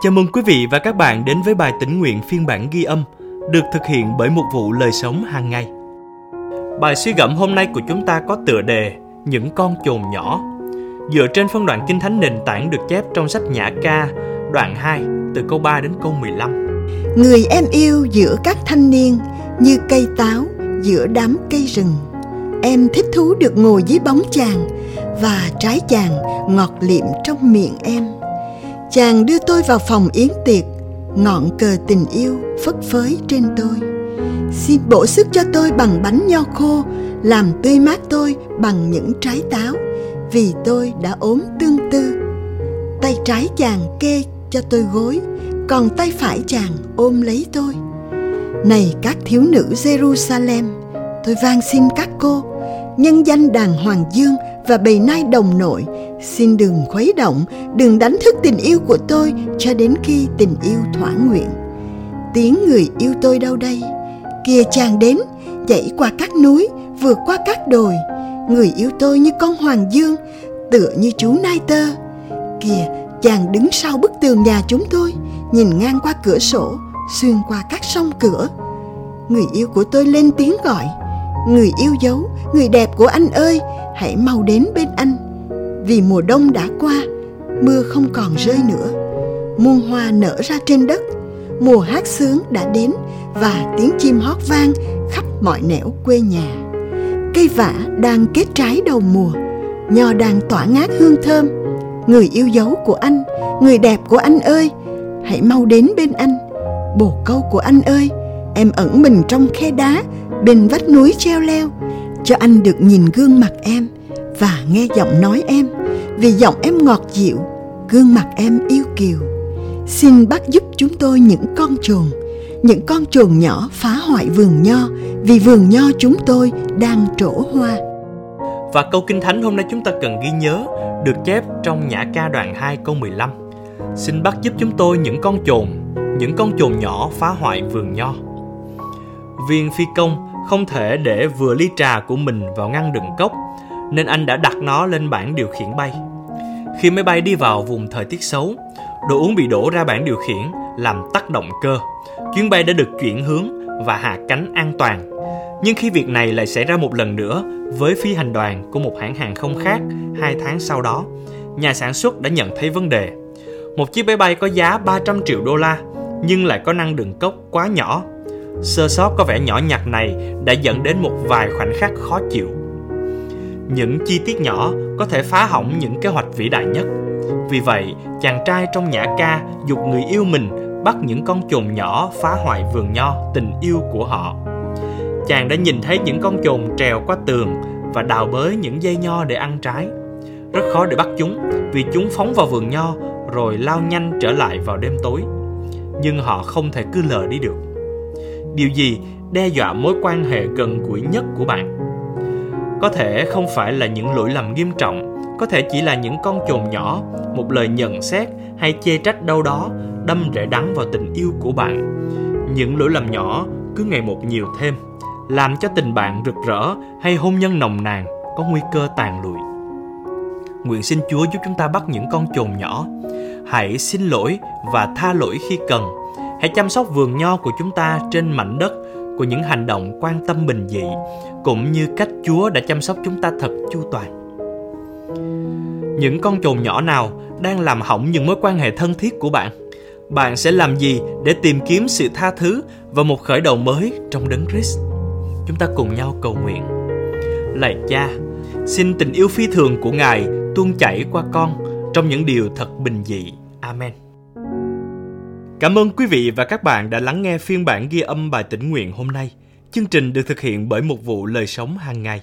Chào mừng quý vị và các bạn đến với bài tĩnh nguyện phiên bản ghi âm, được thực hiện bởi một vụ lời sống hàng ngày. Bài suy gẫm hôm nay của chúng ta có tựa đề Những con chồn nhỏ dựa trên phân đoạn kinh thánh nền tảng được chép trong sách Nhã Ca, đoạn 2 từ câu 3 đến câu 15. Người em yêu giữa các thanh niên như cây táo giữa đám cây rừng. Em thích thú được ngồi dưới bóng chàng và trái chàng ngọt liệm trong miệng em. Chàng đưa tôi vào phòng yến tiệc, ngọn cờ tình yêu phất phới trên tôi. Xin bổ sức cho tôi bằng bánh nho khô, làm tươi mát tôi bằng những trái táo, vì tôi đã ốm tương tư. Tay trái chàng kê cho tôi gối, còn tay phải chàng ôm lấy tôi. Này các thiếu nữ Jerusalem, tôi van xin các cô, nhân danh đàn Hoàng Dương và bầy nai đồng nội, xin đừng khuấy động, đừng đánh thức tình yêu của tôi cho đến khi tình yêu thỏa nguyện. Tiếng người yêu tôi đâu đây? kia chàng đến, chạy qua các núi, vượt qua các đồi. Người yêu tôi như con hoàng dương, tựa như chú nai tơ. Kìa, chàng đứng sau bức tường nhà chúng tôi, nhìn ngang qua cửa sổ, xuyên qua các sông cửa. Người yêu của tôi lên tiếng gọi, người yêu dấu, người đẹp của anh ơi, hãy mau đến bên. Vì mùa đông đã qua, mưa không còn rơi nữa. Muôn hoa nở ra trên đất, mùa hát sướng đã đến và tiếng chim hót vang khắp mọi nẻo quê nhà. Cây vả đang kết trái đầu mùa, nho đang tỏa ngát hương thơm. Người yêu dấu của anh, người đẹp của anh ơi, hãy mau đến bên anh. Bồ câu của anh ơi, em ẩn mình trong khe đá, bên vách núi treo leo, cho anh được nhìn gương mặt em và nghe giọng nói em, vì giọng em ngọt dịu, gương mặt em yêu kiều. Xin bác giúp chúng tôi những con chuồng những con chuồng nhỏ phá hoại vườn nho vì vườn nho chúng tôi đang trổ hoa. Và câu kinh thánh hôm nay chúng ta cần ghi nhớ được chép trong Nhã ca đoạn 2 câu 15. Xin bắt giúp chúng tôi những con chuồng những con chuồng nhỏ phá hoại vườn nho. Viên phi công không thể để vừa ly trà của mình vào ngăn đựng cốc, nên anh đã đặt nó lên bảng điều khiển bay. Khi máy bay đi vào vùng thời tiết xấu, đồ uống bị đổ ra bảng điều khiển làm tắt động cơ. Chuyến bay đã được chuyển hướng và hạ cánh an toàn. Nhưng khi việc này lại xảy ra một lần nữa với phi hành đoàn của một hãng hàng không khác hai tháng sau đó, nhà sản xuất đã nhận thấy vấn đề. Một chiếc máy bay có giá 300 triệu đô la nhưng lại có năng đường cốc quá nhỏ. Sơ sót có vẻ nhỏ nhặt này đã dẫn đến một vài khoảnh khắc khó chịu. Những chi tiết nhỏ có thể phá hỏng những kế hoạch vĩ đại nhất. Vì vậy, chàng trai trong nhã ca dục người yêu mình bắt những con chồn nhỏ phá hoại vườn nho tình yêu của họ. Chàng đã nhìn thấy những con chồn trèo qua tường và đào bới những dây nho để ăn trái. Rất khó để bắt chúng vì chúng phóng vào vườn nho rồi lao nhanh trở lại vào đêm tối. Nhưng họ không thể cứ lờ đi được. Điều gì đe dọa mối quan hệ gần gũi nhất của bạn? Có thể không phải là những lỗi lầm nghiêm trọng, có thể chỉ là những con chồn nhỏ, một lời nhận xét hay chê trách đâu đó, đâm rễ đắng vào tình yêu của bạn. Những lỗi lầm nhỏ cứ ngày một nhiều thêm, làm cho tình bạn rực rỡ hay hôn nhân nồng nàn có nguy cơ tàn lụi. Nguyện xin chúa giúp chúng ta bắt những con chồn nhỏ. Hãy xin lỗi và tha lỗi khi cần. Hãy chăm sóc vườn nho của chúng ta trên mảnh đất của những hành động quan tâm bình dị, cũng như cách chúa đã chăm sóc chúng ta thật chu toàn. Những con trồn nhỏ nào đang làm hỏng những mối quan hệ thân thiết của bạn bạn sẽ làm gì để tìm kiếm sự tha thứ và một khởi đầu mới trong đấng Christ? Chúng ta cùng nhau cầu nguyện. Lạy cha, xin tình yêu phi thường của ngài tuôn chảy qua con trong những điều thật bình dị. Amen cảm ơn quý vị và các bạn đã lắng nghe phiên bản ghi âm bài tĩnh nguyện hôm nay. Chương trình được thực hiện bởi một vụ lời sống hàng ngày.